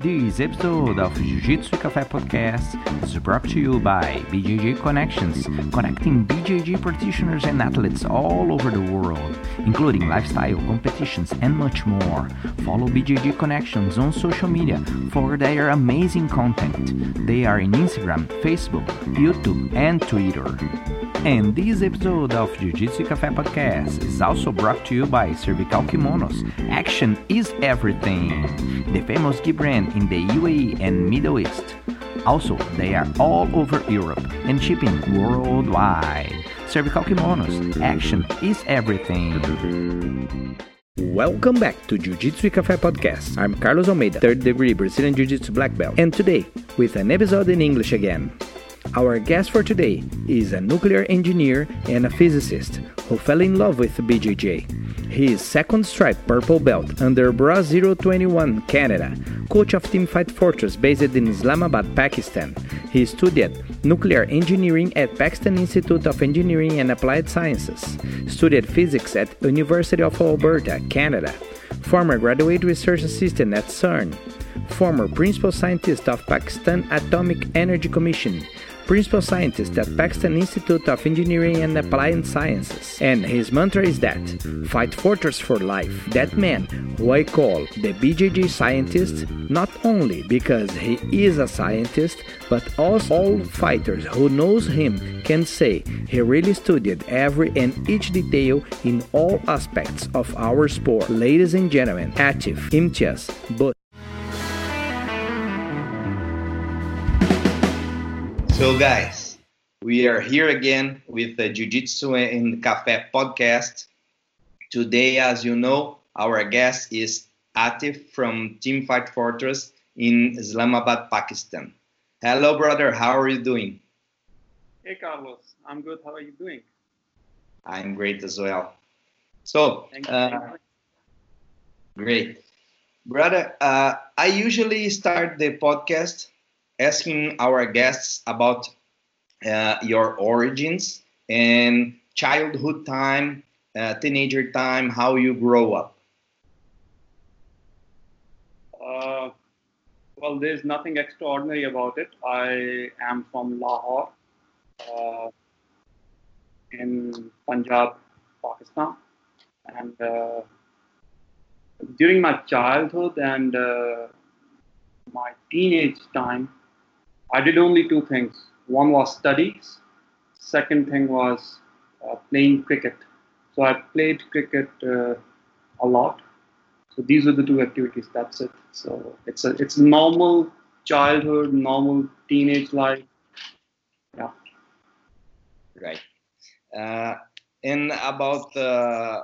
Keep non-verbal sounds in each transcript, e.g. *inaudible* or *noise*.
This episode of Jiu-Jitsu Café Podcast is brought to you by BJJ Connections, connecting BJJ practitioners and athletes all over the world, including lifestyle competitions and much more. Follow BJJ Connections on social media for their amazing content. They are in Instagram, Facebook, YouTube, and Twitter. And this episode of Jiu-Jitsu Café Podcast is also brought to you by Cervical Kimonos. Action is everything. The famous gi brand in the UAE and Middle East. Also, they are all over Europe and shipping worldwide. Cervical Kimonos. Action is everything. Welcome back to Jiu-Jitsu Café Podcast. I'm Carlos Almeida, third degree Brazilian Jiu-Jitsu black belt, and today with an episode in English again. Our guest for today is a nuclear engineer and a physicist who fell in love with BJJ. He is second stripe purple belt under Bra 021 Canada, coach of Team Fight Fortress based in Islamabad, Pakistan. He studied nuclear engineering at Pakistan Institute of Engineering and Applied Sciences, studied physics at University of Alberta, Canada, former graduate research assistant at CERN, former principal scientist of Pakistan Atomic Energy Commission, principal scientist at Pakistan Institute of Engineering and Applied Sciences. And his mantra is that fight fortress for life. That man, who I call the BJJ scientist, not only because he is a scientist, but also all fighters who knows him can say he really studied every and each detail in all aspects of our sport. Ladies and gentlemen, Atif Imtiaz Butt So, guys, we are here again with the Jiu Jitsu in Cafe podcast. Today, as you know, our guest is Atif from Team Fight Fortress in Islamabad, Pakistan. Hello, brother. How are you doing? Hey, Carlos. I'm good. How are you doing? I'm great as well. So, uh, great. Brother, uh, I usually start the podcast asking our guests about uh, your origins and childhood time, uh, teenager time, how you grow up. Uh, well, there's nothing extraordinary about it. I am from Lahore uh, in Punjab, Pakistan. And uh, during my childhood and uh, my teenage time, I did only two things. One was studies. Second thing was uh, playing cricket. So I played cricket uh, a lot. So these are the two activities. That's it. So it's a it's normal childhood, normal teenage life. Yeah. Right. Uh, and about uh,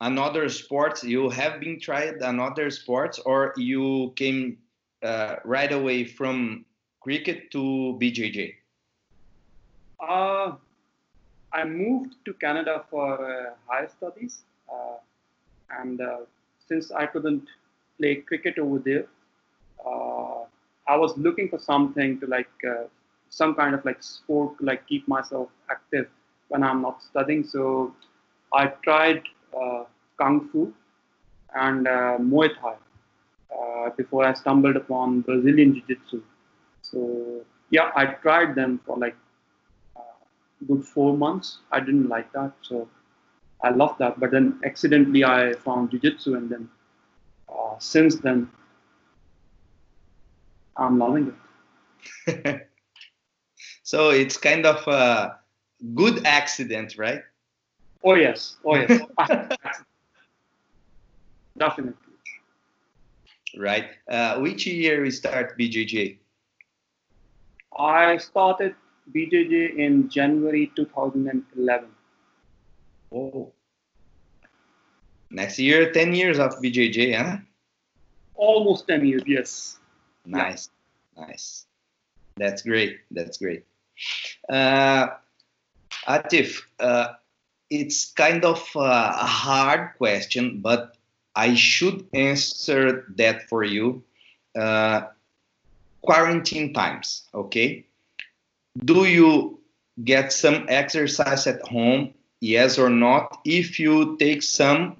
another sports, you have been tried another sports, or you came uh, right away from cricket to BJJ? Uh, I moved to Canada for uh, higher studies, uh, and uh, since I couldn't play cricket over there, uh, I was looking for something to like uh, some kind of like sport to like keep myself active when I'm not studying. So I tried kung fu and Muay Thai before I stumbled upon Brazilian Jiu Jitsu. So yeah, I tried them for like uh, good four months. I didn't like that, so I loved that. But then accidentally I found jiu-jitsu, and then uh, since then I'm loving it. *laughs* so it's kind of a good accident, right? Oh yes, oh yes, *laughs* definitely. Right. Uh, which year we start BJJ? I started BJJ in January 2011. Oh. Next year, 10 years of BJJ, huh? Almost 10 years, yes. Nice, yeah. nice. That's great. That's great. Uh, Atif, uh, it's kind of a hard question, but I should answer that for you. Uh, quarantine times, okay? Do you get some exercise at home? Yes or not? If you take some,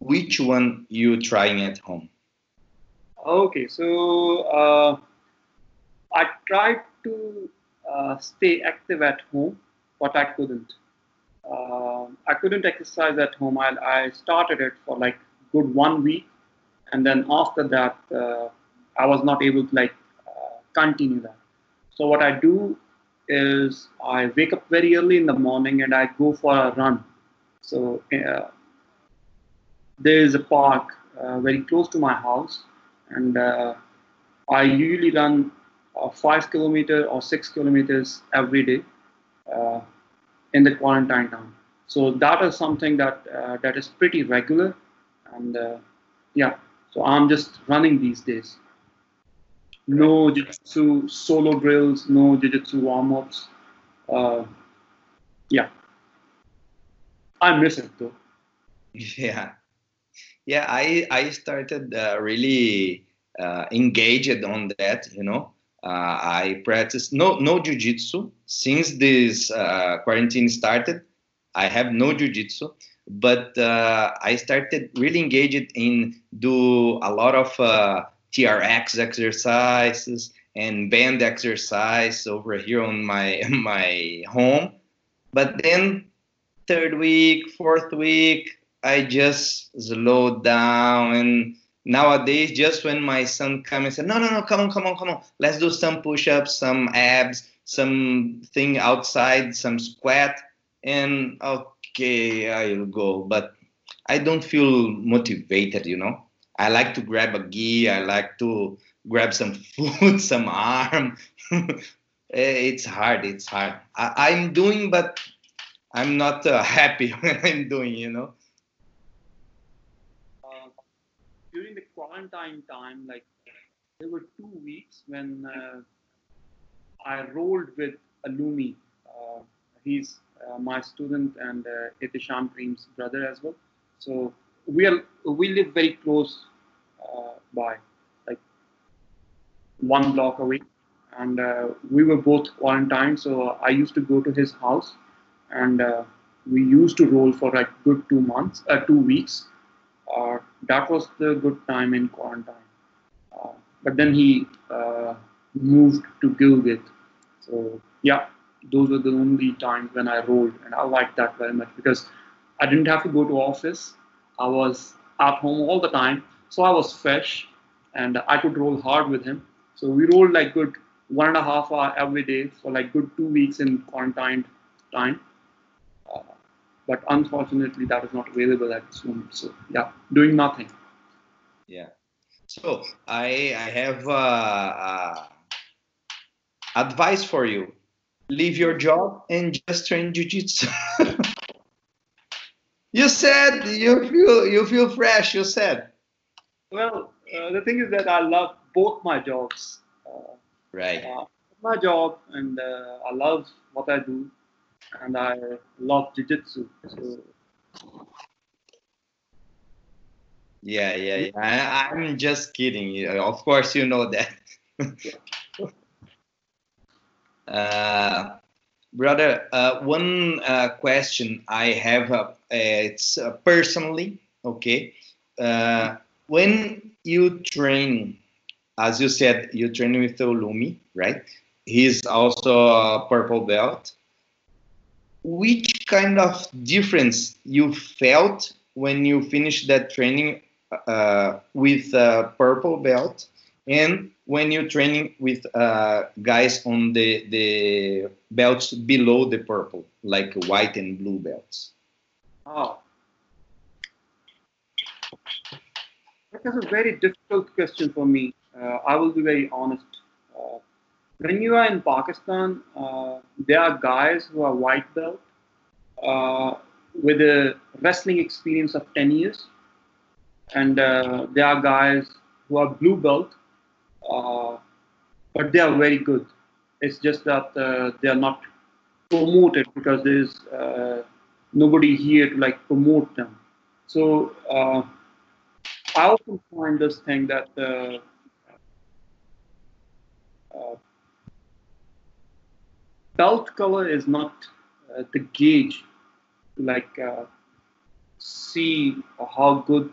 which one you trying at home? Okay, so uh, I tried to uh, stay active at home, but I couldn't. Uh, I couldn't exercise at home. I, I started it for like good one week, and then after that, uh, I was not able to like continue that. So what I do is I wake up very early in the morning and I go for a run. So uh, there is a park uh, very close to my house, and uh, I usually run uh, five kilometer or six kilometers every day uh, in the quarantine time. So that is something that uh, that is pretty regular, and yeah. So I'm just running these days. No jiu-jitsu solo drills, no jiu-jitsu warm-ups. yeah. I miss it though. *laughs* Yeah yeah i i started uh, really uh, engaged on that you know uh, i practice no no jiu-jitsu since this uh, quarantine started i have no jiu-jitsu but uh, i started really engaged in do a lot of uh, trx exercises and band exercise over here on my *laughs* my home but then third week fourth week I just slowed down. And nowadays, just when my son comes and said, no, no, no, come on, come on, come on. Let's do some push-ups, some abs, something outside, some squat. And okay, I'll go. But I don't feel motivated, you know. I like to grab a gi. I like to grab some *laughs* food, some arm. *laughs* it's hard. It's hard. I, am doing, but I'm not uh, *laughs* happy when I'm doing, you know. during the quarantine time, like there were two weeks when uh, I rolled with Alumi. Uh, he's uh, my student and uh, Ehtesham brother as well. So we are we live very close uh, by, like one block away, and uh, we were both quarantined. So I used to go to his house, and uh, we used to roll for like good two months, uh, two weeks uh, that was the good time in quarantine. But then he moved to Gilgit. So yeah, those were the only times when I rolled, and I liked that very much because I didn't have to go to office. I was at home all the time, so I was fresh, and I could roll hard with him. So we rolled like good one and a half hour every day for like good two weeks in quarantine time. But unfortunately that is not available at this so yeah doing nothing. Yeah. So i i have uh, uh, advice for you. Leave your job and just train jiu-jitsu *laughs* you said you feel you feel fresh you said well uh, the thing is that i love both my jobs uh, right uh, my job and uh, i love what i do and I love jiu-jitsu. So. Yeah, yeah, yeah. I, am just kidding. Of course, you know that. *laughs* uh, brother, uh, one uh, question I have, uh, it's uh, personally, okay. Uh, when you train, as you said, you train with Olumi, right? He's also a purple belt which kind of difference you felt when you finished that training uh, with uh, purple belt and when you're training with uh, guys on the the belts below the purple like white and blue belts. Oh. That is a very difficult question for me. Uh, i will be very honest. Uh, when you are in Pakistan, uh, there are guys who are white belt uh, with a wrestling experience of 10 years. And uh, there are guys who are blue belt, uh, but they are very good. It's just that uh, they are not promoted because there's uh, nobody here to like promote them. So I often find this thing that uh, belt color is not uh, the gauge to like uh, see how good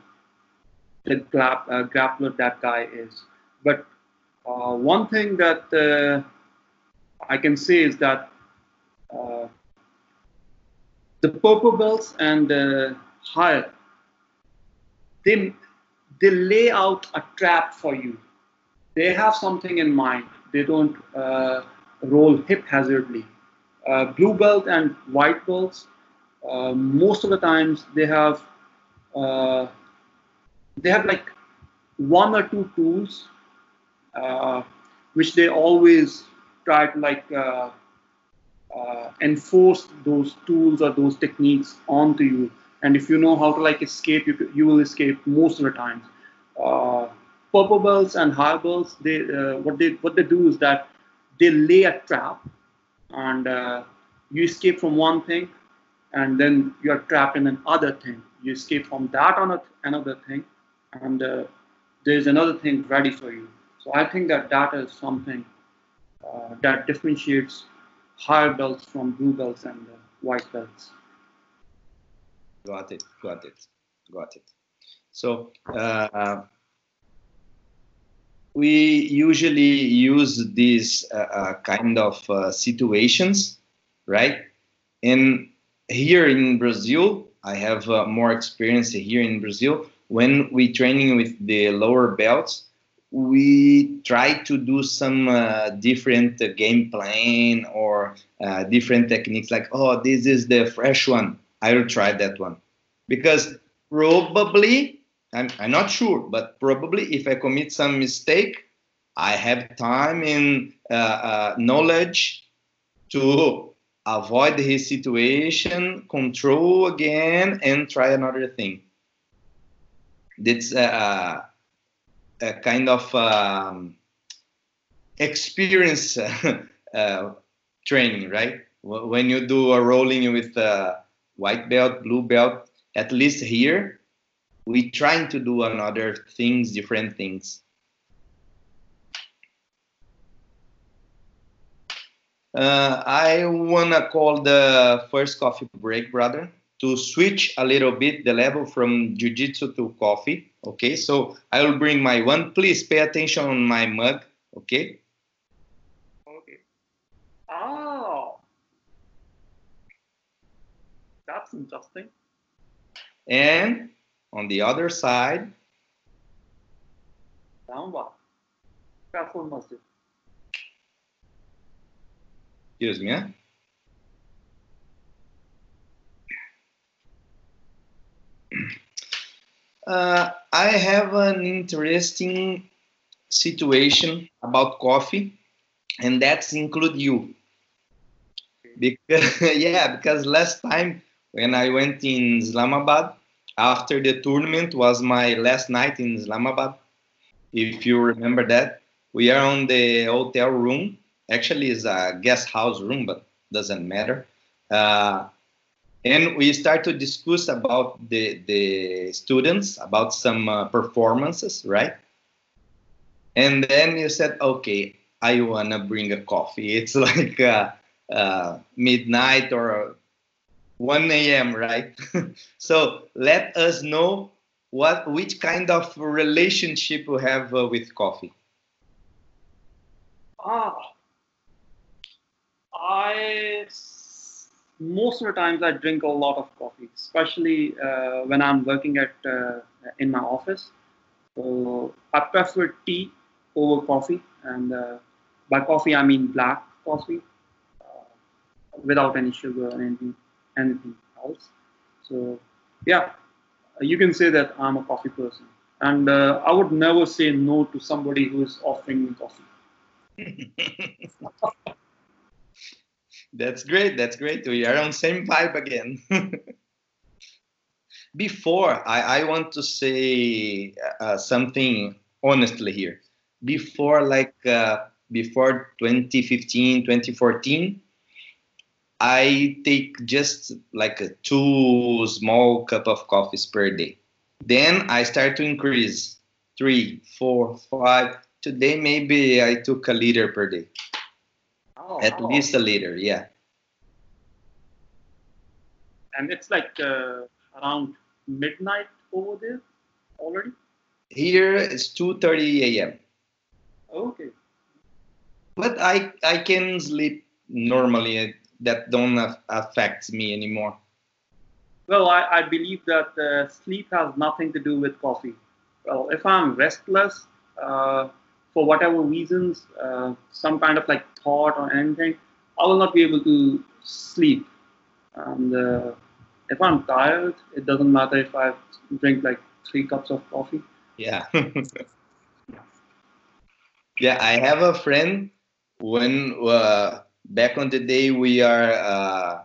the grap, uh, grappler that guy is. But uh, one thing that uh, I can say is that uh, the purple belts and the higher, they, they lay out a trap for you. They have something in mind. They don't uh, roll haphazardly. Uh, blue belt and white belts, uh, most of the times they have uh, they have like one or two tools uh, which they always try to like uh, uh, enforce those tools or those techniques onto you. And if you know how to like escape, you, you will escape most of the times. Purple belts and high belts, they what they what they do is that they lay a trap, and you escape from one thing, and then you are trapped in another thing. You escape from that on another thing, and uh, there's another thing ready for you. So I think that that is something uh, that differentiates higher belts from blue belts and uh, white belts. Got it, got it, got it. So uh, we usually use these uh, uh, kind of uh, situations, right? And here in Brazil, I have more experience here in Brazil. When we training with the lower belts, we try to do some uh, different uh, game plan or uh, different techniques like oh this is the fresh one. I will try that one. Because probably I'm, I'm not sure but probably if i commit some mistake i have time and uh, uh, knowledge to avoid his situation control again and try another thing. That's uh, a kind of um, experience *laughs* uh, training, right? When you do a rolling with a white belt, blue belt, at least here, we trying to do another things, different things. Uh, I wanna call the first coffee break, brother to switch a little bit the level from jiu-jitsu to coffee okay so i will bring my one. Please pay attention on my mug okay? Okay. Oh. That's interesting. And on the other side. Excuse me huh? Uh, I have an interesting situation about coffee, and that's include you. Because *laughs* yeah, because last time when I went in Islamabad after the tournament was my last night in Islamabad. If you remember that, we are on the hotel room. Actually, it's a guest house room, but doesn't matter. Uh, and we start to discuss about the the students about some uh, performances right? And then you said okay i want to bring a coffee. *laughs* It's like uh, uh, midnight or 1 a.m right? *laughs* So let us know what which kind of relationship you have uh, with coffee. Ah. I most of the times I drink a lot of coffee, especially uh, when I'm working at uh, in my office. So I prefer tea over coffee, and uh, by coffee I mean black coffee, uh, without any sugar or anything anything else. So yeah, you can say that I'm a coffee person, and uh, I would never say no to somebody who is offering me coffee. *laughs* That's great. That's great. We are on same vibe again. *laughs* Before, I, I want to say uh, something honestly here. Before, like, uh, before 2015, 2014, I take just like a two small cup of coffees per day. Then I start to increase three, four, five. Today, maybe I took a liter per day. Oh, At oh. least a liter, yeah. And it's like uh, around midnight over there already. here it's 2:30 a.m. Okay. But I I can sleep normally. That don't affect me anymore. Well, I, I believe that uh, sleep has nothing to do with coffee. Well, if I'm restless uh, for whatever reasons, uh, some kind of like thought or anything, I will not be able to sleep. And uh, if I'm tired, it doesn't matter if I drink like three cups of coffee. Yeah. *laughs* yeah, I have a friend when uh, back on the day we are uh,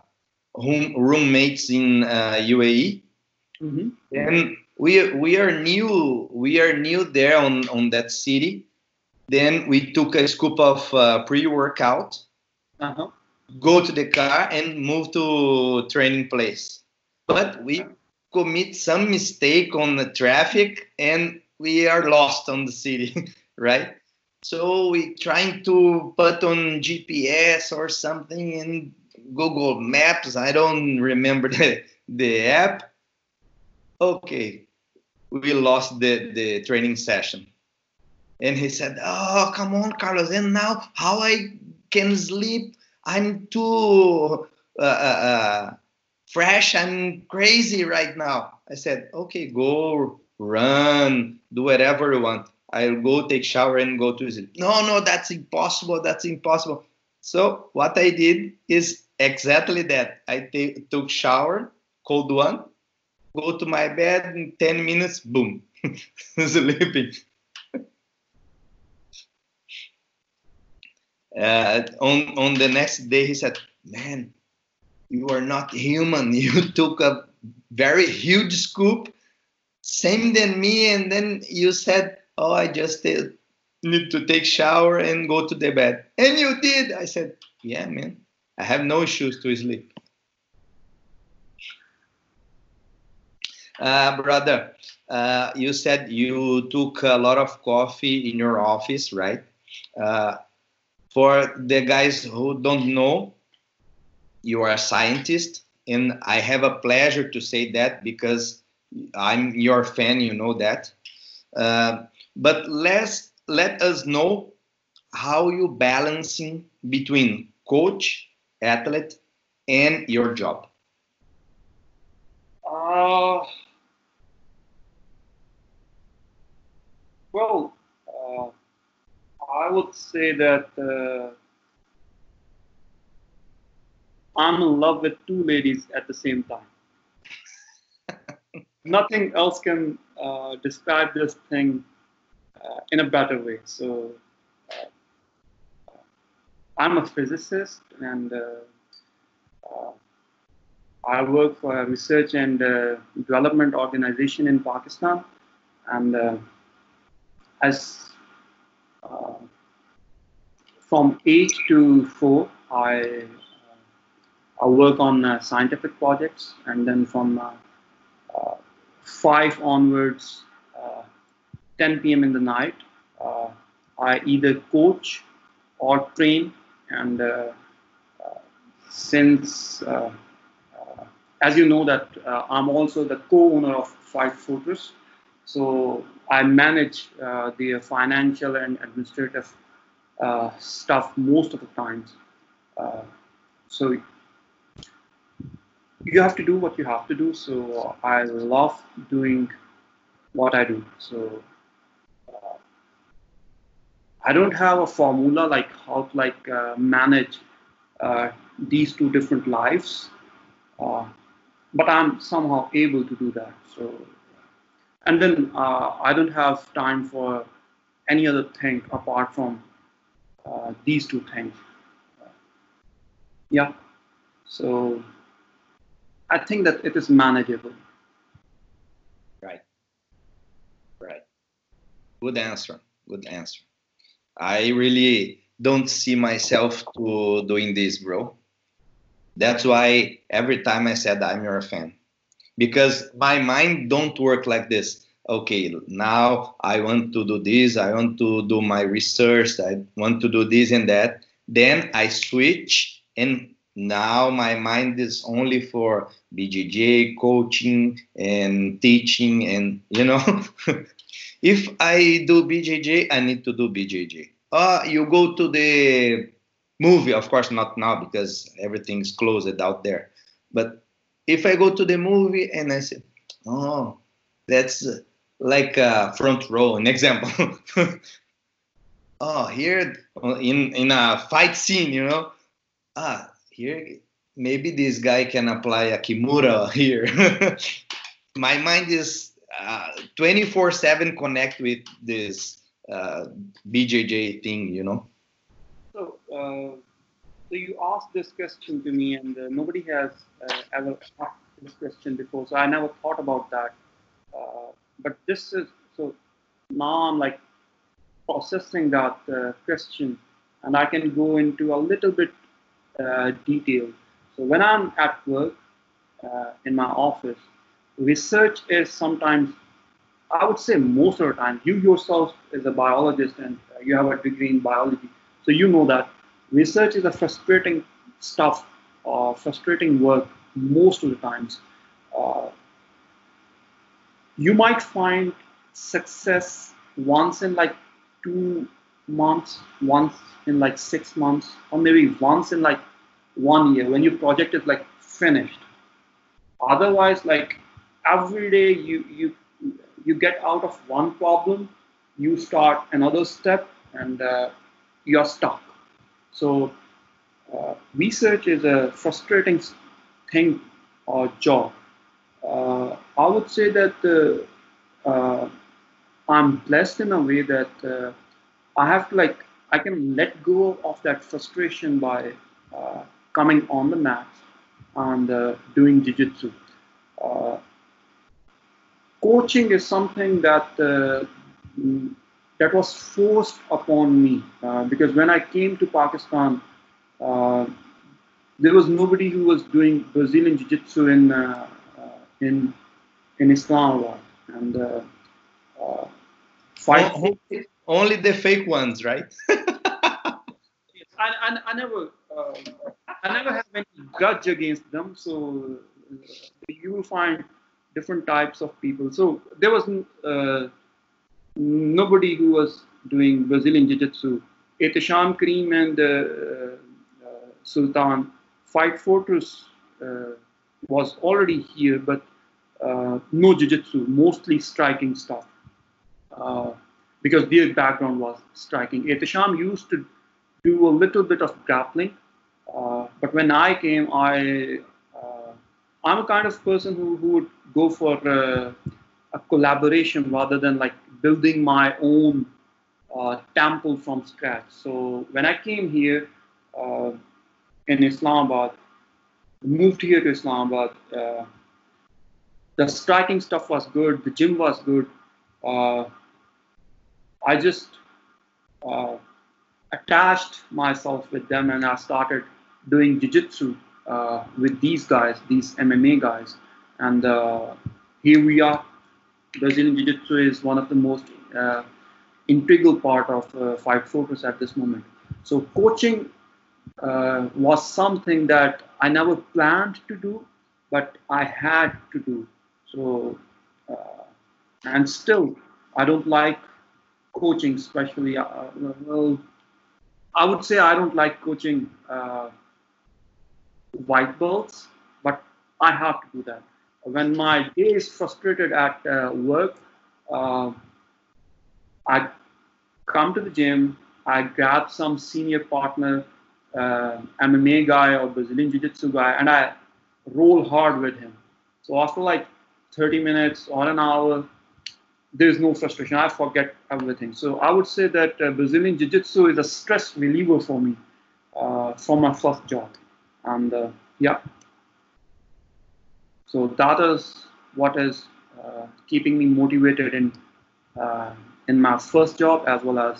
home, roommates in uh, UAE, mm-hmm. and we we are new we are new there on on that city. Then we took a scoop of uh, pre-workout, uh-huh. go to the car, and move to training place. But we commit some mistake on the traffic, and we are lost on the city, *laughs* right? So we trying to put on GPS or something in Google Maps. I don't remember *laughs* the, the app. Okay, we lost the, the training session. And he said, Oh, come on, Carlos. And now how I can sleep? I'm too uh, uh, uh fresh. I'm crazy right now. I said, Okay, go run, do whatever you want. I'll go take shower and go to sleep. No, no, that's impossible. That's impossible. So what I did is exactly that. I t- took shower, cold one, go to my bed in 10 minutes, boom, *laughs* sleeping. Uh, on, on the next day, he said, man, you are not human. *laughs* You took a very huge scoop, same than me, and then you said, oh, I just need to take shower and go to the bed. And you did. I said, yeah, man, I have no issues to sleep. Uh, brother, uh, you said you took a lot of coffee in your office, right? Uh, for the guys who don't know, you are a scientist, and I have a pleasure to say that because I'm your fan, you know that. Uh, but let's let us know how you balancing between coach, athlete, and your job. Uh, well, uh, I would say that uh, I'm in love with two ladies at the same time. *laughs* Nothing else can uh, describe this thing uh, in a better way. So uh, I'm a physicist and uh, I work for a research and development organization in Pakistan. And as from 8 to 4, I, I work on uh, scientific projects, and then from uh, uh, 5 onwards, 10 p.m. in the night, uh, I either coach or train. And uh, uh, since, as you know, that I'm also the co-owner of Fight Fortress, so I manage the financial and administrative stuff most of the times. so you have to do what you have to do. So I love doing what I do. So I don't have a formula like how to like uh, manage uh, these two different lives, uh, but I'm somehow able to do that. So, and then uh, I don't have time for any other thing apart from uh, these two things. yeah, so I think that it is manageable. Right. Right. Good answer. Good answer. I really don't see myself to doing this, bro. That's why every time I said I'm your fan, because my mind don't work like this. Okay, now I want to do this. I want to do my research. I want to do this and that. Then I switch, and now my mind is only for BJJ coaching and teaching, and you know. *laughs* if I do BJJ, I need to do BJJ. Uh, you go to the movie, of course, not now because everything's closed out there. But if I go to the movie and I say, oh, that's like a front row, an example. *laughs* oh, here in in a fight scene, you know, ah, here maybe this guy can apply a kimura here. *laughs* My mind is 24/7 uh, connect with this uh, BJJ thing, you know. So, uh, so you asked this question to me, and uh, nobody has uh, ever asked this question before, so I never thought about that. Uh, but this is so now I'm like processing that question, and I can go into a little bit detail. So when I'm at work in my office, research is sometimes, I would say most of the time, you yourself is a biologist and you have a degree in biology. So you know that research is a frustrating stuff, uh, frustrating work most of the times. You might find success once in like two months, once in like six months, or maybe once in like one year when your project is like finished. Otherwise, like every day you you you get out of one problem, you start another step, and uh, you're stuck. So uh, research is a frustrating thing or job. Uh, I would say that uh, uh, I'm blessed in a way that I have to like I can let go of that frustration by coming on the mat and doing jiu-jitsu. Coaching is something that uh, that was forced upon me uh, because when I came to Pakistan, uh, there was nobody who was doing Brazilian Jiu-Jitsu in uh, uh, in in Islamabad, and uh, fight. Only, only the fake ones, right? I, I, I, never I never have any grudge against them, so you will find different types of people. So there was uh, nobody who was doing Brazilian Jiu-Jitsu. Ehtesham Karim and uh, uh, Sultan Fight Fortress uh, was already here, but uh, no Jiu-Jitsu, mostly striking stuff. Uh, because their background was striking. Ehtesham used to do a little bit of grappling, but when I came, I I'm a kind of person who, who would go for uh, a collaboration rather than like building my own uh, temple from scratch. So when I came here uh, in Islamabad, moved here to Islamabad, uh, the striking stuff was good, the gym was good. Uh, I just uh, attached myself with them and I started doing jiu-jitsu uh, with these guys, these MMA guys. And uh, here we are. Brazilian Jiu Jitsu is one of the most uh, integral part of Fight Fortress at this moment. So, coaching uh, was something that I never planned to do, but I had to do. So, uh, and still, I don't like coaching, especially. well, I would say I don't like coaching white belts, but I have to do that. When my day is frustrated at uh, work, uh, I come to the gym, I grab some senior partner, uh, MMA guy or Brazilian Jiu Jitsu guy, and I roll hard with him. So after like 30 minutes or an hour, there's no frustration. I forget everything. So I would say that uh, Brazilian Jiu Jitsu is a stress reliever for me uh, from my first job and uh, yeah so that is what is uh, keeping me motivated in uh, in my first job as well as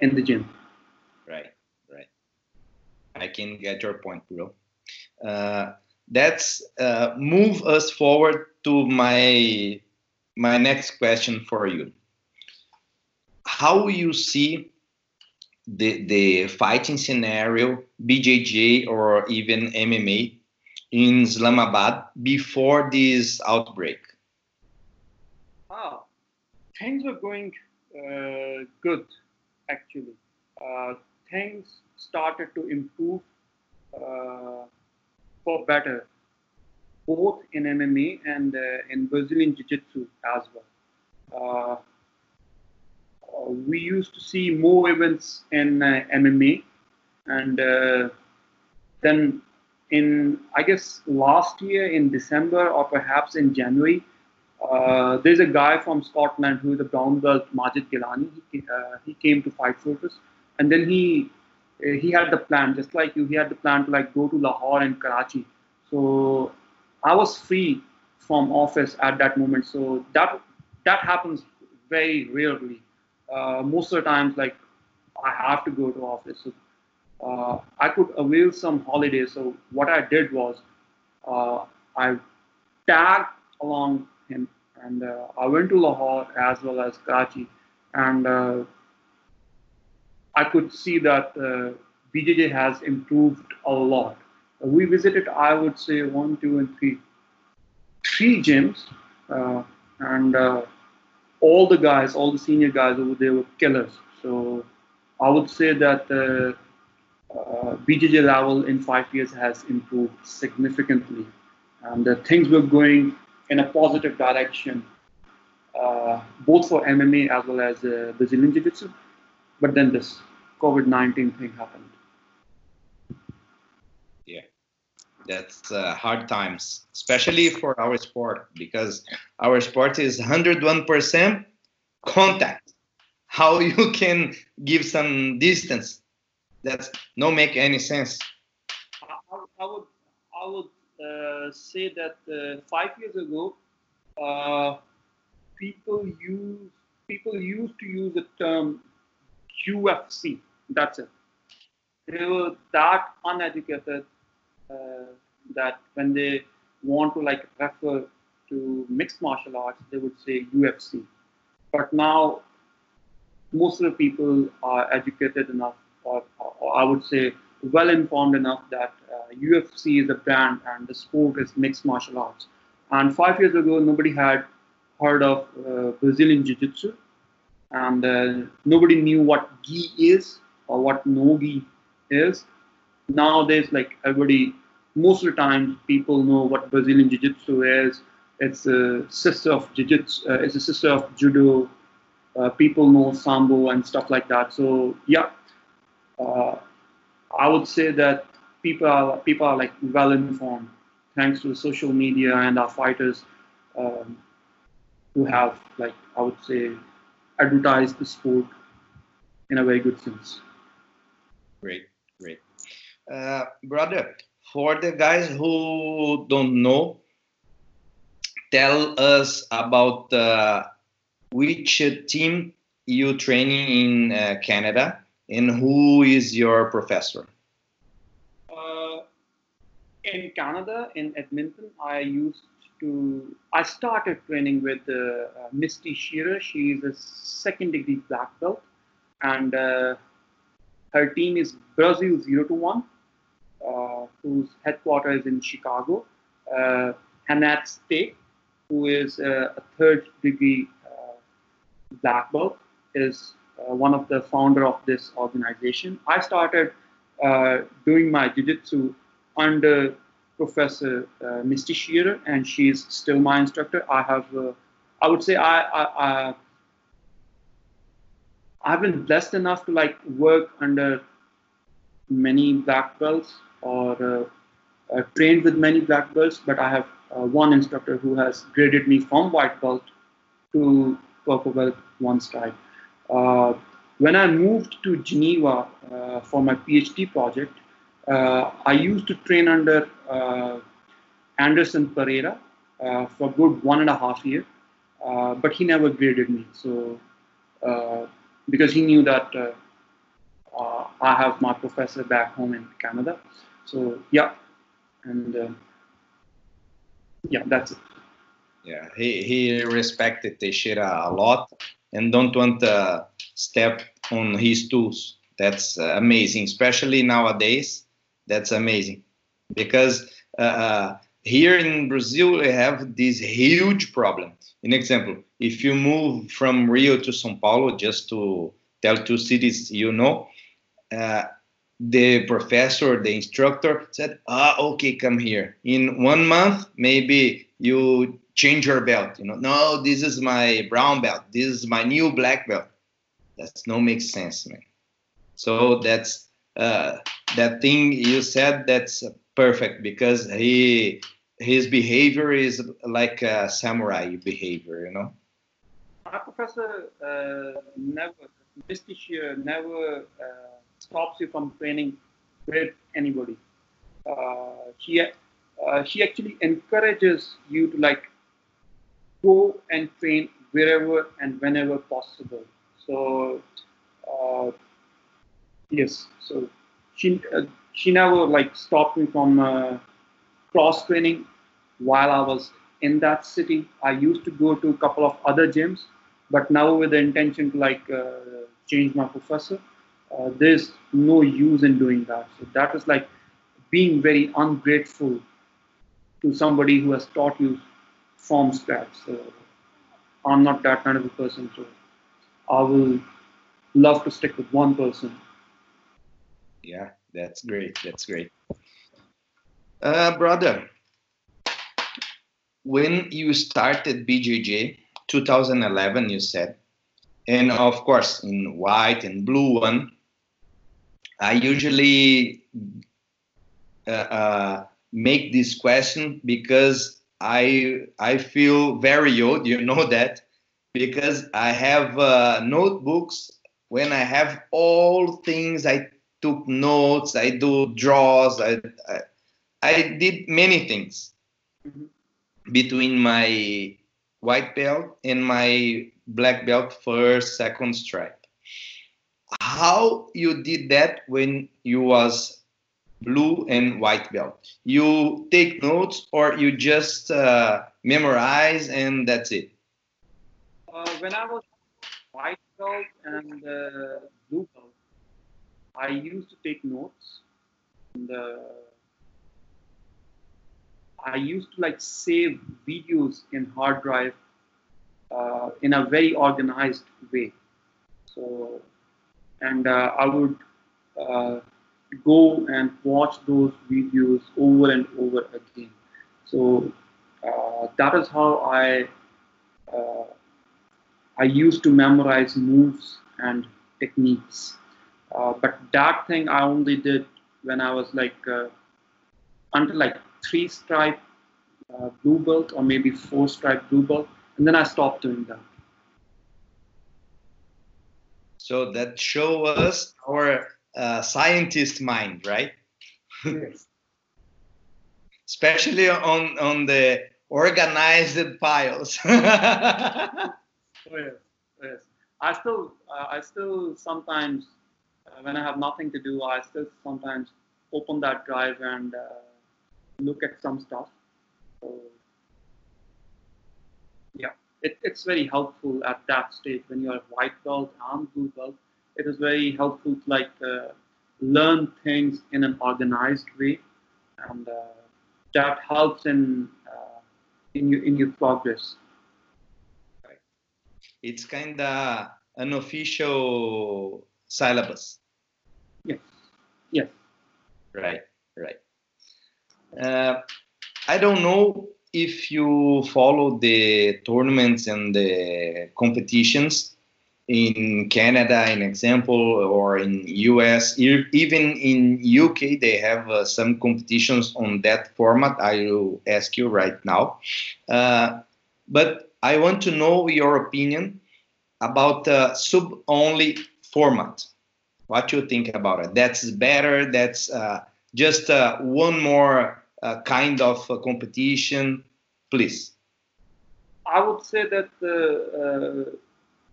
in the gym i can get your point bro uh, that's uh, move us forward to my my next question for you how you see the the fighting scenario, BJJ or even MMA in Islamabad before this outbreak? Wow, things were going uh, good, actually. Uh, things started to improve uh, for better, both in MMA and uh, in Brazilian Jiu Jitsu as well. Uh, uh, we used to see more events in MMA, and then in I guess last year in December or perhaps in January, uh, there's a guy from Scotland who is a brown belt, Majid Gilani. He, uh, he came to Fight Fortress, and then he uh, he had the plan, just like you. He had the plan to like go to Lahore and Karachi. So I was free from office at that moment. So that that happens very rarely. Uh, most of the times, like I have to go to office. So uh, I could avail some holidays. So what I did was uh, I tagged along him, and uh, I went to Lahore as well as Karachi, and uh, I could see that uh, BJJ has improved a lot. We visited, I would say, one, two, and three, three gyms, uh, and all the guys, all the senior guys over there were killers. So I would say that uh, BJJ level in five years has improved significantly. And uh, things were going in a positive direction, uh, both for MMA as well as uh, Brazilian Jiu Jitsu. But then this COVID 19 thing happened. Yeah, that's uh, hard times, especially for our sport, because our sport is 101% contact. How you *laughs* can give some distance that's no make any sense. I, I would I would uh, say that uh, five years ago, uh, people use people used to use the term UFC. That's it. They were that uneducated uh, that when they want to like refer to mixed martial arts, they would say UFC. But now, most of the people are educated enough or, or I would say well informed enough that uh, UFC is a brand and the sport is mixed martial arts. And five years ago, nobody had heard of uh, Brazilian Jiu Jitsu, and uh, nobody knew what gi is or what no gi is. Nowadays, like everybody, most of the time, people know what Brazilian Jiu Jitsu is. It's a sister of Jiu Jitsu, uh, it's a sister of Judo. Uh, people know Sambo and stuff like that. So, yeah, uh, I would say that people are people are like well informed thanks to social media and our fighters um, who have like I would say advertised the sport in a very good sense. Great, great, uh, brother. For the guys who don't know, tell us about uh, which team you training in uh, Canada and who is your professor? Uh, in Canada, in Edmonton, I used to. I started training with uh, uh Misty Shearer. She is a second degree black belt, and uh, her team is Brazil Zero to One, uh, whose headquarters is in Chicago. Uh, Hanat Stake, who is a third degree black belt, is uh, one of the founder of this organization. I started uh, doing my jiu-jitsu under Professor uh, Misty Shearer, and she's still my instructor. I have, I would say, I, I, I I've been blessed enough to like work under many black belts or uh, uh, trained with many black belts, but I have uh, one instructor who has graded me from white belt to purple belt one stripe. Uh, when I moved to Geneva uh, for my PhD project, uh, I used to train under Anderson Pereira for good one and a half year, but he never graded me. So because he knew that uh, I have my professor back home in Canada. So yeah, and uh, yeah, that's it. Yeah, he he respected Shearer a lot, and don't want to step on his tools. That's uh, amazing, especially nowadays. That's amazing because uh, uh here in Brazil, we have this huge problem. An example, if you move from Rio to São Paulo, just to tell two cities you know, uh, the professor, the instructor said, ah, okay, come here. In one month, maybe you change your belt. You know, no, this is my brown belt. This is my new black belt. That's no make sense, man. So that's uh, that thing you said. That's perfect because he his behavior is like a samurai behavior. You know. Our professor uh, never, this teacher never uh, stops you from training with anybody. Uh, she uh, she actually encourages you to like go and train wherever and whenever possible. So uh, yes, so she uh, she never like stopped me from uh, cross training while I was in that city. I used to go to a couple of other gyms, but now with the intention to like uh, change my professor, uh, there's no use in doing that. So that is like being very ungrateful to somebody who has taught you from scratch. So I'm not that kind of a person. So I will love to stick with one person. Yeah, that's great. That's great. Uh, brother, when you started BJJ, 2011, you said, and of course in white and blue one, I usually uh, uh, make this question because I I feel very old. You know that because I have uh, notebooks when I have all things I took notes. I do draws. I I, I did many things mm-hmm. between my white belt and my black belt first second stripe how you did that when you was blue and white belt you take notes or you just uh, memorize and that's it uh, when i was white belt and uh, blue belt i used to take notes and uh, i used to like save videos in hard drive uh, in a very organized way so and uh, I would uh, go and watch those videos over and over again. So uh, that is how I I used to memorize moves and techniques. Uh, but that thing I only did when I was like uh, until like three stripe uh, blue belt or maybe four stripe blue belt, and then I stopped doing that. So that show us our uh, scientist mind, right? Yes. *laughs* Especially on on the organized piles. *laughs* oh, yes, yes. I still uh, I still sometimes when I have nothing to do, I still sometimes open that drive and uh, look at some stuff. So, yeah it, it's very helpful at that stage when you're white belt and blue belt. It is very helpful to like uh, learn things in an organized way, and uh, that helps in in your in your progress. It's kind of an official syllabus. Yes. Right. Right. Uh, I don't know if you follow the tournaments and the competitions in Canada, an example, or in US, even in UK, they have uh, some competitions on that format. I will ask you right now. Uh, but I want to know your opinion about the sub-only format. What you think about it? That's better. That's uh, just uh, one more uh, kind of uh, competition, please? I would say that the uh,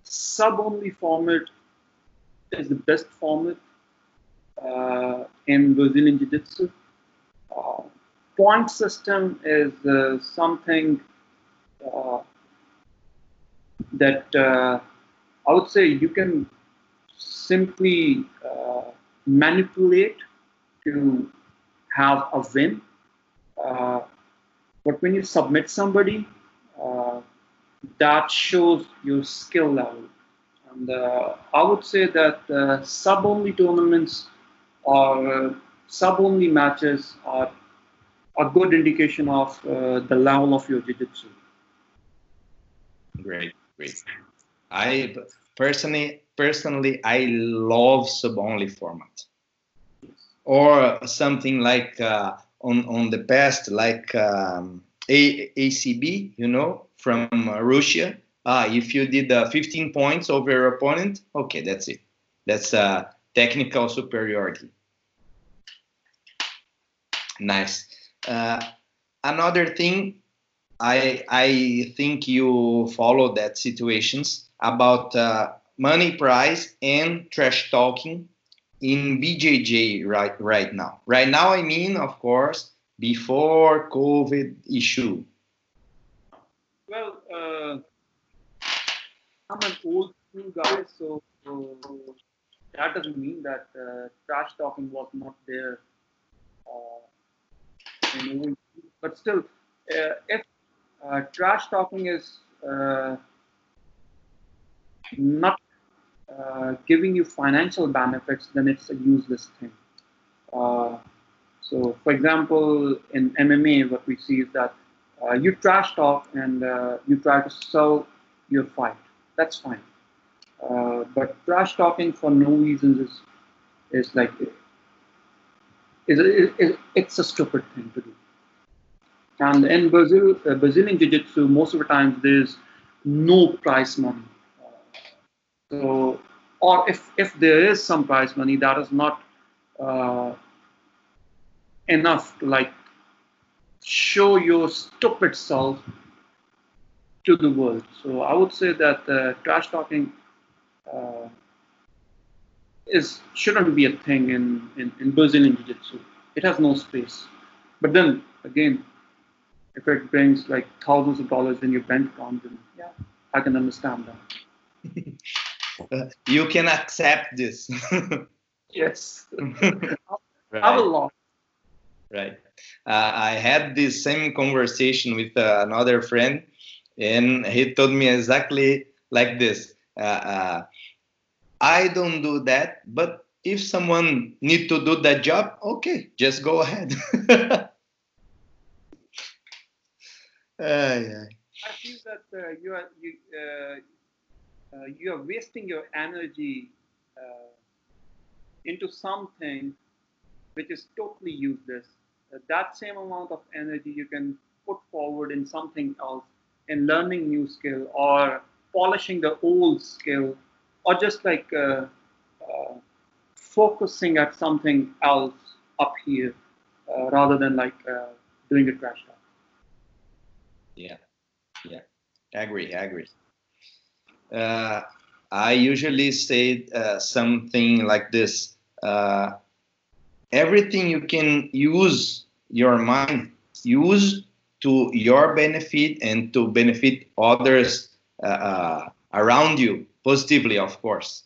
sub-only format is the best format uh, in Brazilian Jiu-Jitsu. Uh, point system is uh, something that I would say you can simply manipulate to have a win uh, but when you submit somebody, uh, that shows your skill level. And uh, I would say that uh, sub-only tournaments or uh, sub-only matches are a good indication of uh, the level of your jiu-jitsu. Great, great. I personally, personally, I love sub-only format, or something like uh, on on the past, like um, A- ACB, you know, from Russia. Ah, if you did uh, 15 points over your opponent, okay, that's it. That's uh, technical superiority. Nice. Uh, another thing, I I think you follow that situations about uh, money price and trash talking in BJJ right right now. Right now, I mean, of course, before COVID issue. Well, uh, I'm an old school guy, so, so that doesn't mean that uh, trash talking was not there. Uh, in but still, uh, if uh, trash talking is uh, not uh, giving you financial benefits, then it's a useless thing. Uh, so, for example, in MMA, what we see is that uh, you trash talk and uh, you try to sell your fight. That's fine. Uh, but trash talking for no reasons is is like it's a stupid thing to do. And in Brazil, Brazilian Jiu-Jitsu, most of the times there's no prize money. So, or if, if there is some prize money, that is not uh, enough to like show your stupid self to the world. So I would say that uh, trash talking uh, is shouldn't be a thing in, in, in Brazilian Jiu-Jitsu. It has no space. But then again, if it brings like thousands of dollars in your bank account, then yeah, I can understand that. *laughs* *laughs* you can accept this. *laughs* yes. right. I will laugh. Right. Uh, I had this same conversation with uh, another friend, and he told me exactly like this. Uh, uh I don't do that, but if someone need to do that job, okay, just go ahead. *laughs* uh, yeah. I feel that uh, you are you uh, you are wasting your energy uh, into something which is totally useless. Uh, that same amount of energy you can put forward in something else, in learning new skill or polishing the old skill, or just like uh, uh, focusing at something else up here uh, rather than like doing a crash talk. Yeah, yeah, agree, I agree uh, I usually say uh, something like this uh, everything you can use your mind, use to your benefit and to benefit others uh, uh, around you positively, of course.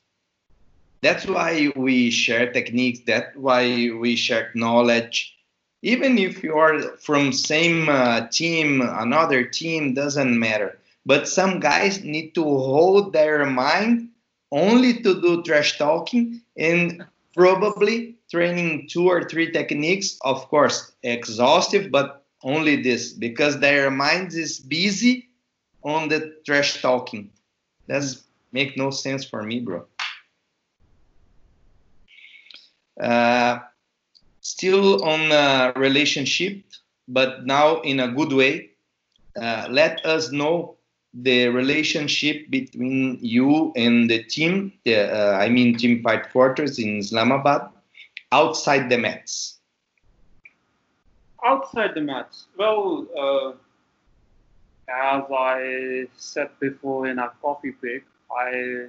That's why we share techniques, that's why we share knowledge. Even if you are from same uh, team, another team, doesn't matter but some guys need to hold their mind only to do trash talking and probably training two or three techniques of course exhaustive but only this because their mind is busy on the trash talking. That's make no sense for me bro. Uh, still on a relationship but now in a good way. Uh, let us know the relationship between you and the team, uh, I mean Team Fight Fortress in Islamabad, outside the mats? Outside the mats. Well, uh, as I said before in our coffee break, I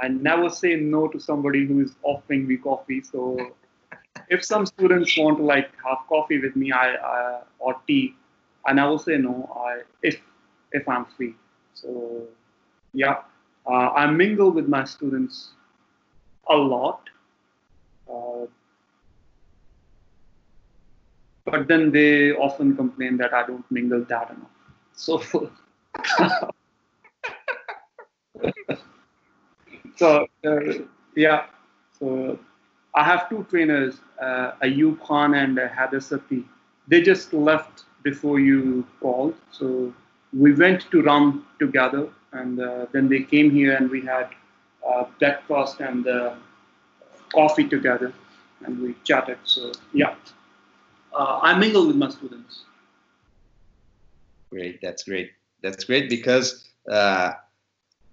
I never say no to somebody who is offering me coffee. So *laughs* if some students want to like have coffee with me, I, I or tea, I never say no. I if if I'm free. So yeah, uh, I mingle with my students a lot. Uh, but then they often complain that I don't mingle that enough. So, *laughs* so uh, yeah, so I have two trainers, uh, Ayub Khan and uh, Haider Sati. They just left before you called, so we went to run together, and uh, then they came here and we had uh, breakfast and uh, coffee together, and we chatted. So yeah, uh, I mingle with my students. Great, that's great. That's great because uh,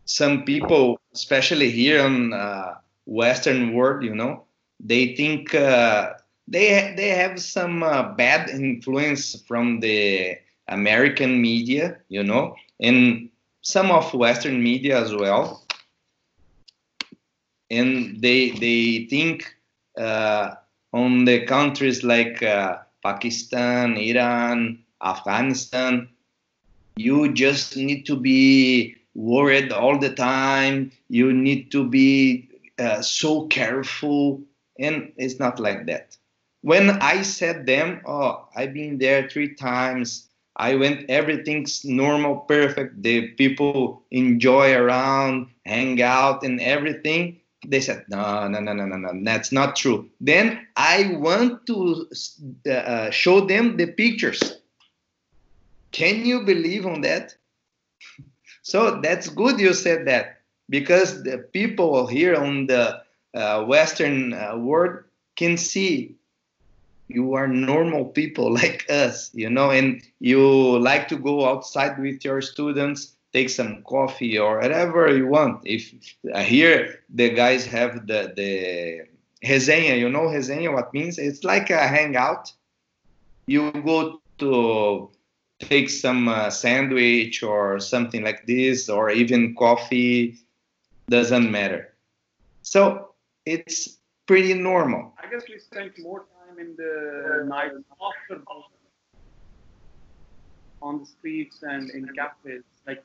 some people, especially here in uh, Western world, you know, they think they they have some bad influence from the American media, you know, and some of Western media as well, and they they think uh, on the countries like uh, Pakistan, Iran, Afghanistan, you just need to be worried all the time. You need to be uh, so careful, and it's not like that. When I said them, oh, I've been there three times. I went, everything's normal, perfect. The people enjoy around, hang out, and everything. They said, no, no, no, no, no, no, that's not true. Then I want to uh, show them the pictures. Can you believe on that? *laughs* So that's good you said that because the people here on the uh, Western uh, world can see you are normal people *laughs* like us, you know, and you like to go outside with your students, take some coffee or whatever you want. If uh, here the guys have the the resenha, you know resenha what means? It's like a hangout. You go to take some uh, sandwich or something like this, or even coffee, doesn't matter. So it's pretty normal. I guess we spent more in the night after on the streets and in cafes. Like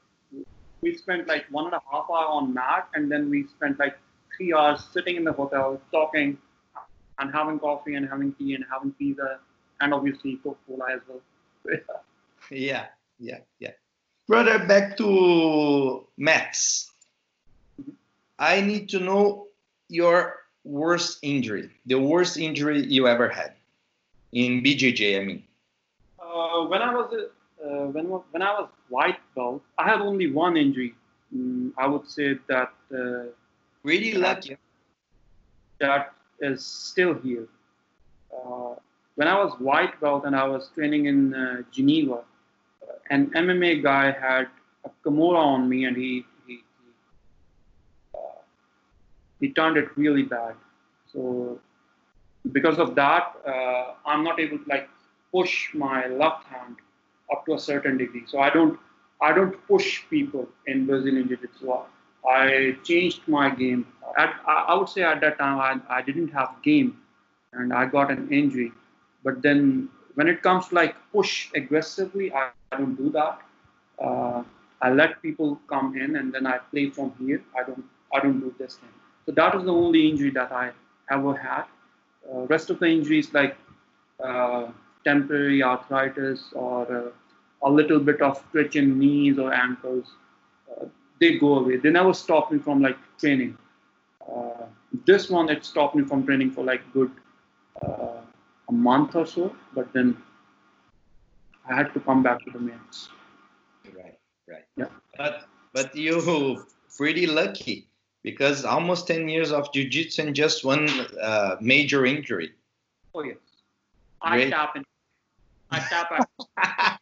we spent like one and a half hour on mat, and then we spent like three hours sitting in the hotel talking and having coffee and having tea and having pizza and obviously Coca-Cola as well. *laughs* yeah, yeah, yeah. Brother, back to Max. Mm-hmm. I need to know your worst injury, the worst injury you ever had in BJJ. I mean, uh, when I was uh, when when I was white belt, I had only one injury. Mm, I would say that uh, really lucky. That is still here. Uh, when I was white belt and I was training in uh, Geneva, an MMA guy had a Kimura on me and he, uh, he turned it really bad. So because of that, uh, I'm not able to like push my left hand up to a certain degree. So I don't I don't push people in Brazilian Jiu-Jitsu. I changed my game. At, I would say at that time I, I didn't have game and I got an injury. But then when it comes to like push aggressively, I, I don't do that. Uh, I let people come in and then I play from here. I don't I don't do this thing. So that was the only injury that I ever had. Uh, rest of the injuries like uh, temporary arthritis or uh, a little bit of twitch in knees or ankles, uh, they go away. They never stop me from like training. Uh, this one it stopped me from training for like good a month or so, but then I had to come back to the mains. Right, right. Yeah. But but you pretty lucky because almost 10 years of jiu-jitsu and just one uh, major injury. Oh yes. I Great. tap in. I tap *laughs*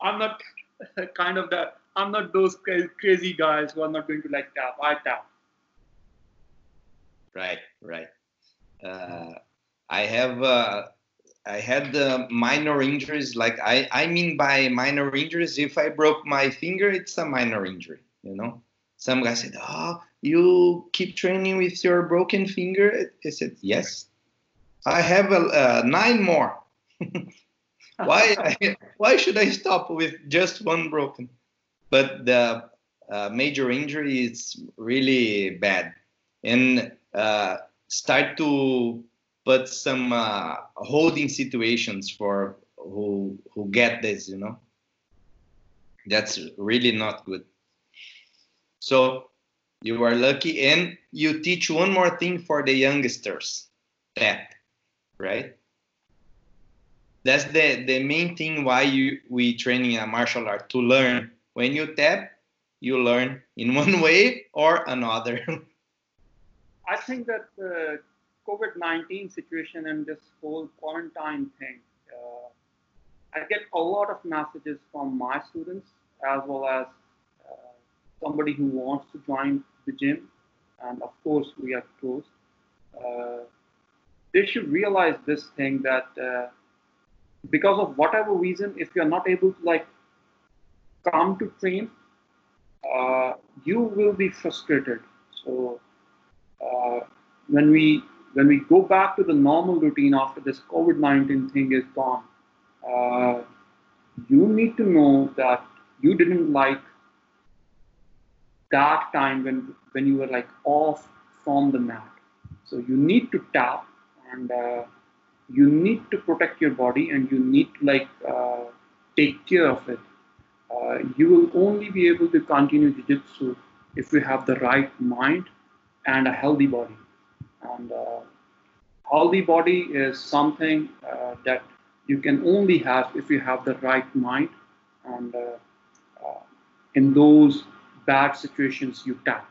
I'm not *laughs* kind of the I'm not those crazy guys who are not going to like tap. I tap. Right, right. Uh, I have uh, I had uh, minor injuries. Like I I mean by minor injuries, if I broke my finger, it's a minor injury. You know, some guy said, "Oh, you keep training with your broken finger." I said, "Yes, I have a, uh, nine more." *laughs* why *laughs* why should I stop with just one broken? But the uh, major injury is really bad, and uh, start to put some uh, holding situations for who who get this, you know. That's really not good. So you are lucky, and you teach one more thing for the youngsters, that, right? That's the the main thing why you we training a martial art to learn. When you tap, you learn in *laughs* one way or another. *laughs* I think that the COVID-19 situation and this whole quarantine thing, uh, I get a lot of messages from my students as well as somebody who wants to join the gym. And of course, we are closed. Uh, they should realize this thing that uh, because of whatever reason, if you're not able to like come to train, uh, you will be frustrated. So uh, when we when we go back to the normal routine after this COVID-19 thing is gone, uh, you need to know that you didn't like that time when when you were like off from the mat. So you need to tap and uh, you need to protect your body and you need to like uh, take care of it. Uh, you will only be able to continue jiu-jitsu if you have the right mind and a healthy body. And uh, healthy body is something uh, that you can only have if you have the right mind and uh, in those bad situations you tap.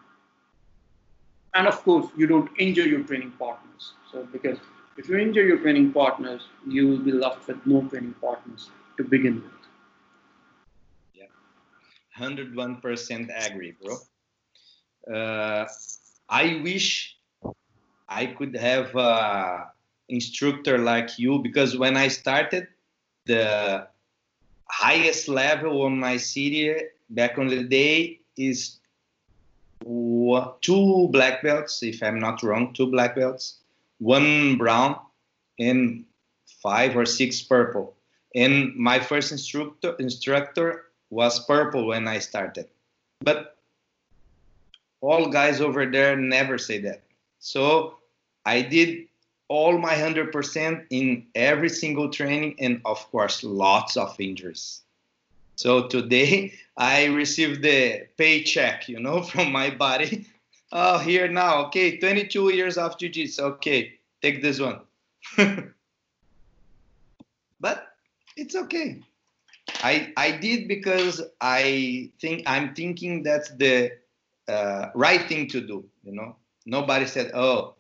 And of course, you don't injure your training partners. So because if you injure your training partners, you will be left with no training partners to begin with. Yeah, 101% agree, bro. Uh, I wish I could have a instructor like you because when I started, the highest level on my city back on the day is two black belts, if I'm not wrong, two black belts one brown and five or six purple. And my first instructor instructor was purple when I started. But all guys over there never say that. So I did all my 100% in every single training and of course lots of injuries. So today *laughs* I received the paycheck, you know, *laughs* from my body Oh, here now. Okay, 22 years of jiu-jitsu. Okay, take this one. *laughs* but it's okay. I I did because I think I'm thinking that's the uh, right thing to do. You know, nobody said, "Oh,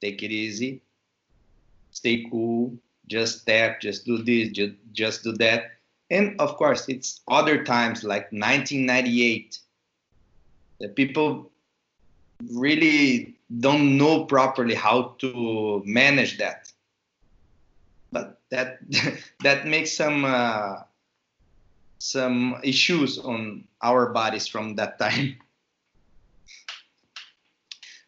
take it easy, stay cool, just tap, just do this, just just do that." And of course, it's other times like 1998. The people really don't know properly how to manage that. But that *laughs* that makes some uh, some issues on our bodies from that time. *laughs*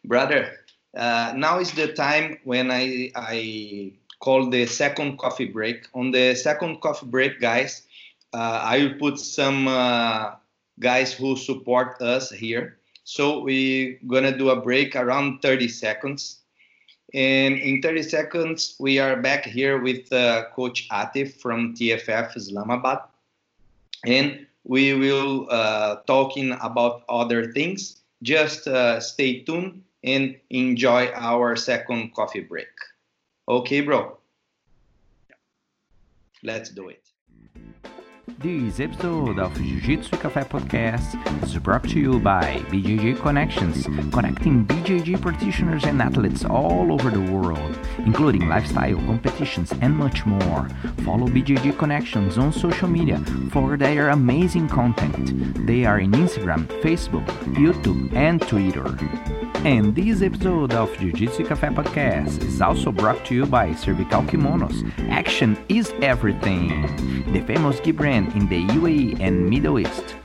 Brother, uh, now is the time when I I call the second coffee break. On the second coffee break, guys, I will put some uh, guys who support us here so we're gonna do a break around 30 seconds. And in 30 seconds, we are back here with uh, Coach Atif from TFF Islamabad. And we will uh, talking about other things. Just uh, stay tuned and enjoy our second coffee break. Okay, bro? Let's do it. This episode of Jiu-Jitsu Café Podcast is brought to you by BJJ Connections, connecting BJJ practitioners and athletes all over the world, including lifestyle competitions and much more. Follow BJJ Connections on social media for their amazing content. They are in Instagram, Facebook, YouTube, and Twitter. And this episode of Jiu-Jitsu Café Podcast is also brought to you by Cervical Kimonos. Action is everything. The famous gi brand in the UAE and Middle East.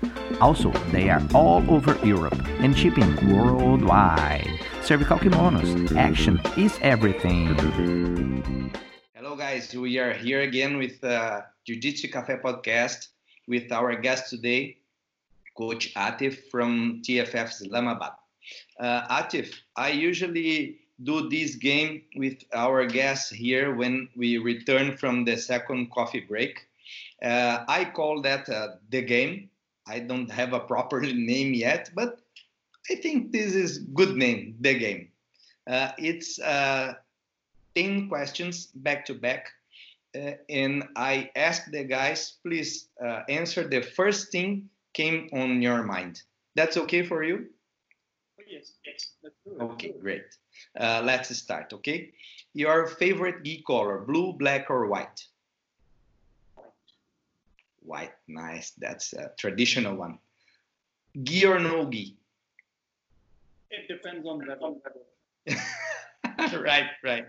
Also, they are all over Europe and shipping worldwide. Cervical Kimonos. Action is everything. Hello, guys. We are here again with uh, Jiu-Jitsu Café Podcast with our guest today, Coach Atif from TFF Islamabad. Uh, Atif, I usually do this game with our guests here when we return from the second coffee break. Uh, I call that uh, the game. I don't have a proper *laughs* name yet, but I think this is good name, the game. Uh, it's uh, 10 questions back to back. Uh, and I ask the guys, please uh, answer the first thing came on your mind. That's okay for you? Oh, yes, yes. Okay, great. Uh, let's start, okay? Your favorite gi color, blue, black, or? White. White, nice. That's a traditional one. Gi or no gi? It depends on the weather. *laughs* right, right.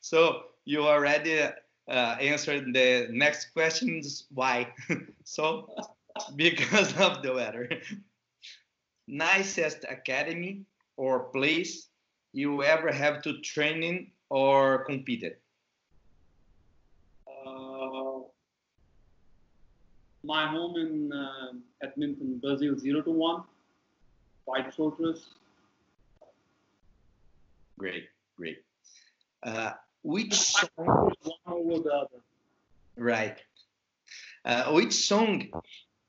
So you already uh, answered the next questions. Why? *laughs* so because of the weather. Nicest academy or place you ever have to train in or competed? My home in uh, Edmonton, Brazil, 0 to 1. Fight Fortress. Great, great. Uh, which song? One over the other. Right. Uh, which song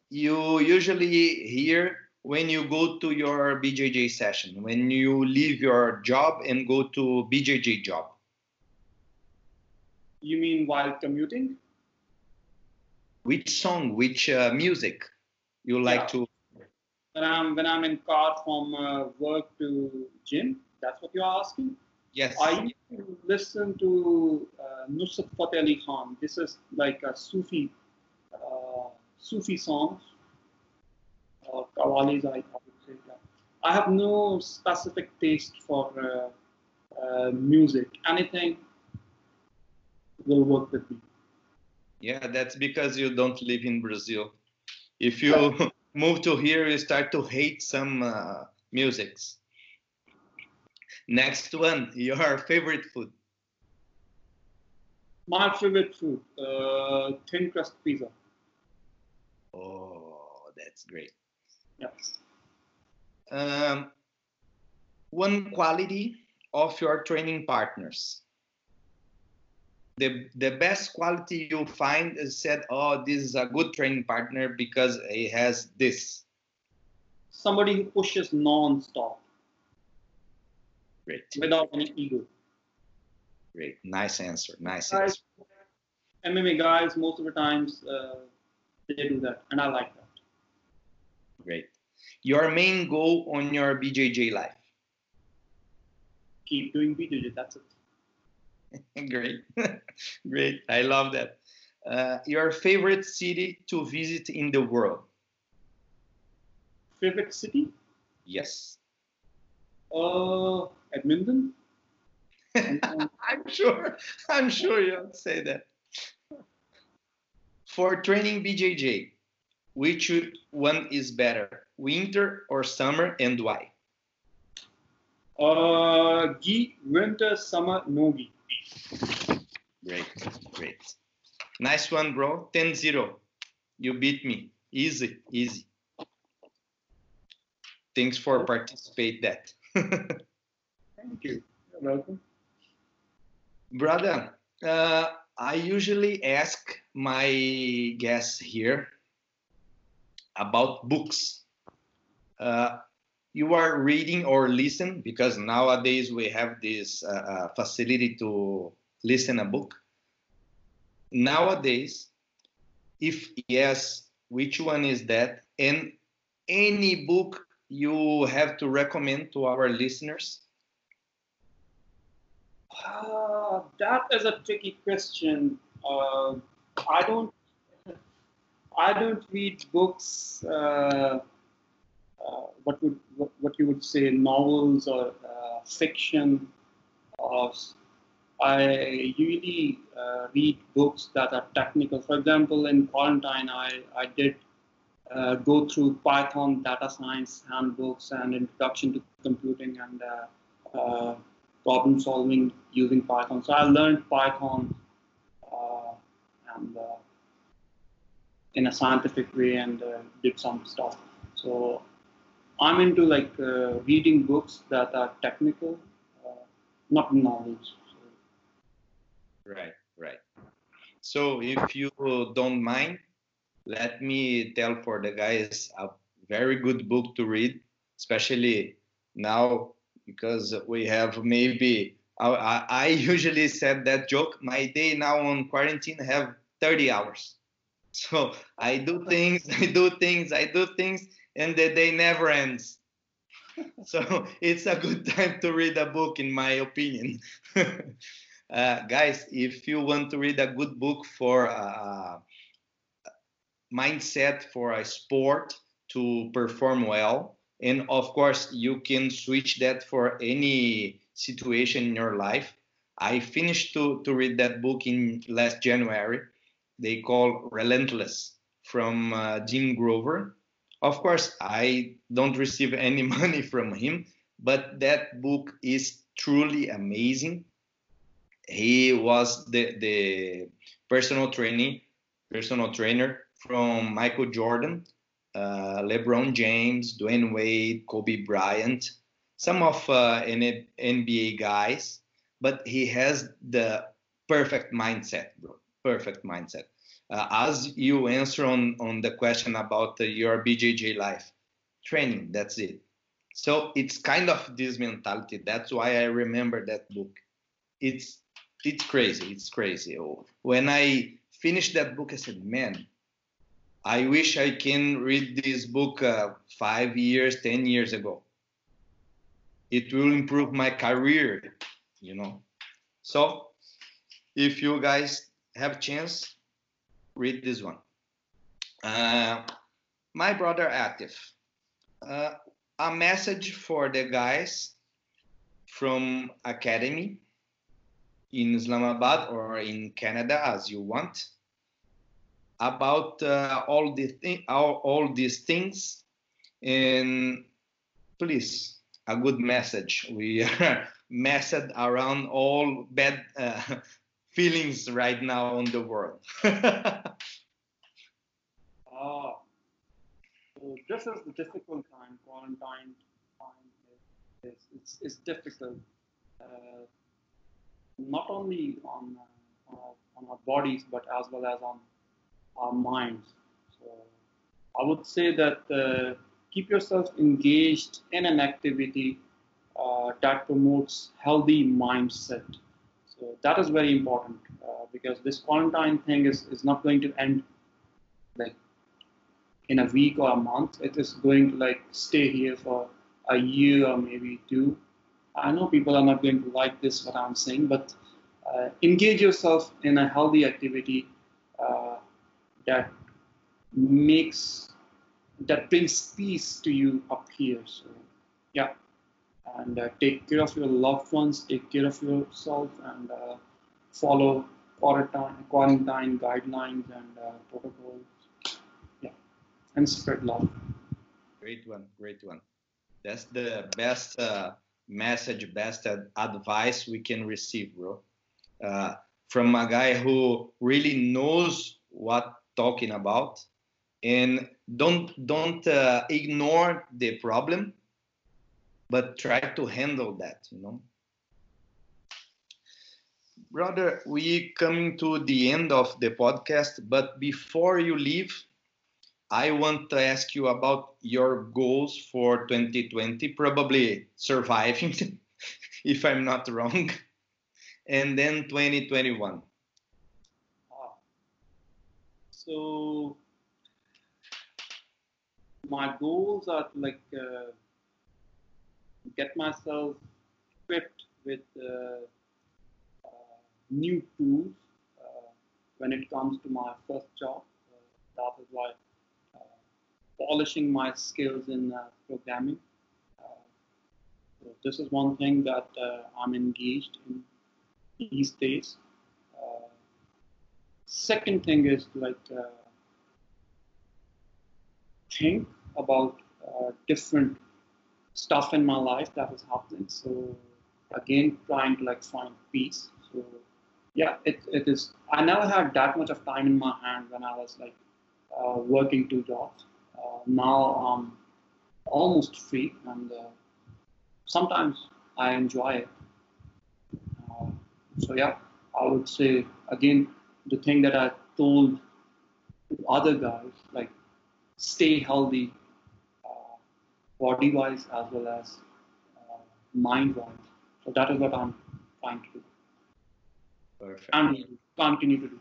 you usually hear when you go to your BJJ session, when you leave your job and go to BJJ job? You mean while commuting? Which song, which uh, music you like Yeah. to? When I'm when I'm in car from uh, work to gym. That's what you're asking. Yes. I listen to uh, Nusrat Fateh Ali Khan. This is like a Sufi, uh, Sufi songs, or qawwalis, I, I would say. Yeah. I have no specific taste for uh, uh, music. Anything will work with me. Yeah, that's because you don't live in Brazil. If you *laughs* move to here, you start to hate some uh, musics. Next one, *laughs* your favorite food. My favorite food, uh, thin crust pizza. Oh, that's great. Yes. Um, one quality of your training partners. The, the best quality you find is said, oh, this is a good training partner because he has this. Somebody who pushes non-stop Great, without any ego. great. Nice answer. Nice Guys, answer. MMA guys, most of the times, uh, they do that, and I like that. Great. Your main goal on your BJJ life. Keep doing BJJ. That's it. *laughs* Great. *laughs* Great. I love that. Uh, your favorite city to visit in the world? Favorite city? Yes. Uh, Edmonton. *laughs* I'm sure. I'm sure you'll say that. For training BJJ, which one is better, winter or summer, and why? uh, gi, winter, summer, no gi. Great, great. Nice one, bro. 10-0. You beat me. Easy, easy. Thanks for participate that. *laughs* Thank you. You're welcome. Brother, uh, I usually ask my guests here about books. Uh, you are reading or listen because nowadays we have this uh, uh, facility to listen a book. Nowadays, if yes, which one is that? And any book you have to recommend to our listeners? Uh, that is a tricky question. Uh, I don't. I don't read books. Uh, what would what, you would say novels or uh, fiction. Or I usually uh, read books that are technical. For example, in quarantine, I I did uh, go through Python data science handbooks and introduction to computing and uh, uh, problem solving using Python. So I learned Python and in a scientific way and did some stuff. So I'm into like uh, reading books that are technical, uh, not knowledge. So. Right, right. So if you don't mind, let me tell for the guys a very good book to read, especially now because we have maybe I, I usually said that joke. My day now on quarantine have 30 hours. So I do things, *laughs* I do things, I do things, and the day never ends. *laughs* So it's a good time to read a book, in my opinion. *laughs* uh, guys, if you want to read a good book for uh, mindset for a sport to perform well, and of course you can switch that for any situation in your life. I finished to, to read that book in last January. They call Relentless from uh, Tim Grover. Of course, I don't receive any *laughs* money from him, but that book is truly amazing. He was the, the personal trainee, personal trainer from Michael Jordan, uh, LeBron James, Dwyane Wade, Kobe Bryant, some of uh, NBA guys, but he has the perfect mindset, bro. Perfect mindset. Uh, as you answer on, on the question about uh, your BJJ life, training, that's it. So it's kind of this mentality. That's why I remember that book. It's it's crazy. It's crazy. When I finished that book, I said, man, I wish I can read this book uh, five years, ten years ago it will improve my career you know so if you guys have chance read this one. Uh, my brother Atif. Uh, a message for the guys from academy in islamabad or in canada as you want about uh, all, the thi- all, all these things. And please a good message. We are *laughs* messed around all bad uh, feelings right now on the world. ah, so this is the difficult time. Quarantine time is, it's difficult. Uh, not only on, uh, our, on our bodies, but as well as on our minds. So I would say that uh, keep yourself engaged in an activity uh, that promotes healthy mindset. So that is very important uh, because this quarantine thing is, is not going to end like in a week or a month. It is going to like stay here for a year or maybe two. I know people are not going to like this what I'm saying, but uh, engage yourself in a healthy activity uh, that makes that brings peace to you up here. So, yeah, and uh, take care of your loved ones, take care of yourself, and uh, follow quarantine, quarantine guidelines and uh, protocols. Yeah, and spread love. Great one, great one. That's the best uh, message, best advice we can receive, bro. Uh, from a guy who really knows what talking about and don't don't uh, ignore the problem but try to handle that you know brother we coming to the end of the podcast but before you leave i want to ask you about your goals for 2020 probably surviving *laughs* if i'm not wrong *laughs* and then 2021 ah. so my goals are like uh, get myself equipped with uh, uh, new tools uh, when it comes to my first job. Uh, that is why uh, polishing my skills in programming. So this is one thing that I'm engaged in these days. second thing is like think about uh, different stuff in my life that was happening. So again, trying to like find peace. So yeah, it, it is. I never had that much of time in my hand when I was like uh, working two jobs. Uh, now I'm almost free, and uh, sometimes I enjoy it. so yeah, I would say again the thing that I told other guys like stay healthy, uh, body wise as well as uh, mind wise. So that is what I'm trying to do. Perfect. And continue to do.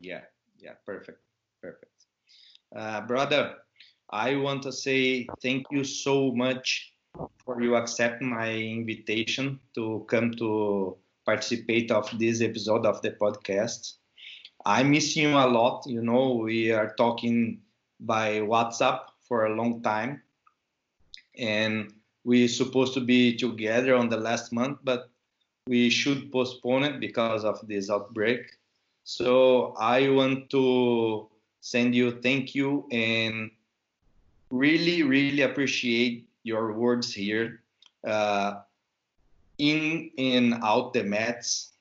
Yeah, yeah, perfect, perfect. Uh, brother, I want to say thank you so much for you accepting my invitation to come to participate of this episode of the podcast. I miss you a lot. You know, we are talking by WhatsApp for a long time, and we supposed to be together on the last month, but we should postpone it because of this outbreak. So I want to send you thank you and really, really appreciate your words here. Uh, in and out the mats,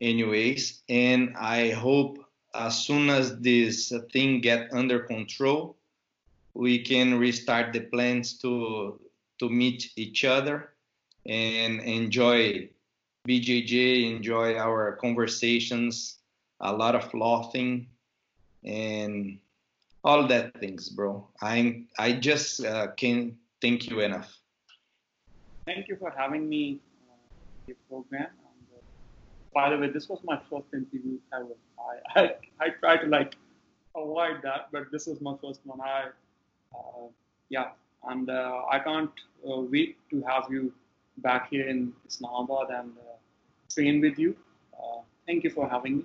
anyways. And I hope as soon as this thing get under control, we can restart the plans to to meet each other and enjoy BJJ, enjoy our conversations, a lot of laughing, and all that things, bro. I I just uh, can't thank you enough. Thank you for having me uh, your program. And, uh, by the way, this was my first interview ever. I, I I try to like avoid that, but this is my first one. I yeah, and uh, I can't uh, wait to have you back here in Islamabad and uh, train with you. thank you for having me.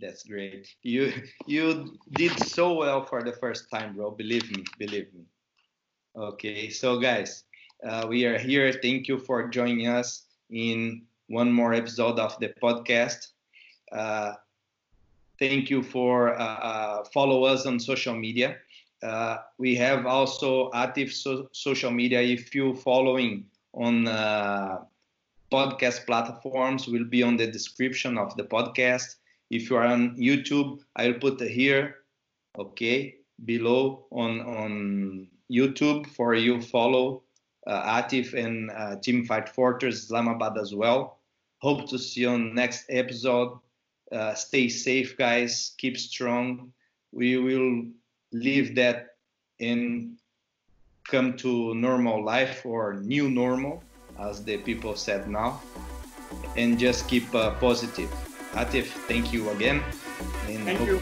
That's great. You you did so well for the first time, bro. Believe me, believe me. Okay, so guys, uh, we are here. Thank you for joining us in one more episode of the podcast. Uh, thank you for uh, uh follow us on social media. Uh, we have also active so social media. If you following on podcast platforms, will be on the description of the podcast. If you are on YouTube, I'll put here, okay, below on on YouTube for you follow uh, Atif and uh, Team Fight Fortress Islamabad as well. Hope to see you on next episode. Uh, stay safe, guys. Keep strong. We will leave that and come to normal life or new normal, as the people said now, and just keep uh, positive. Atif, thank you again. And thank you.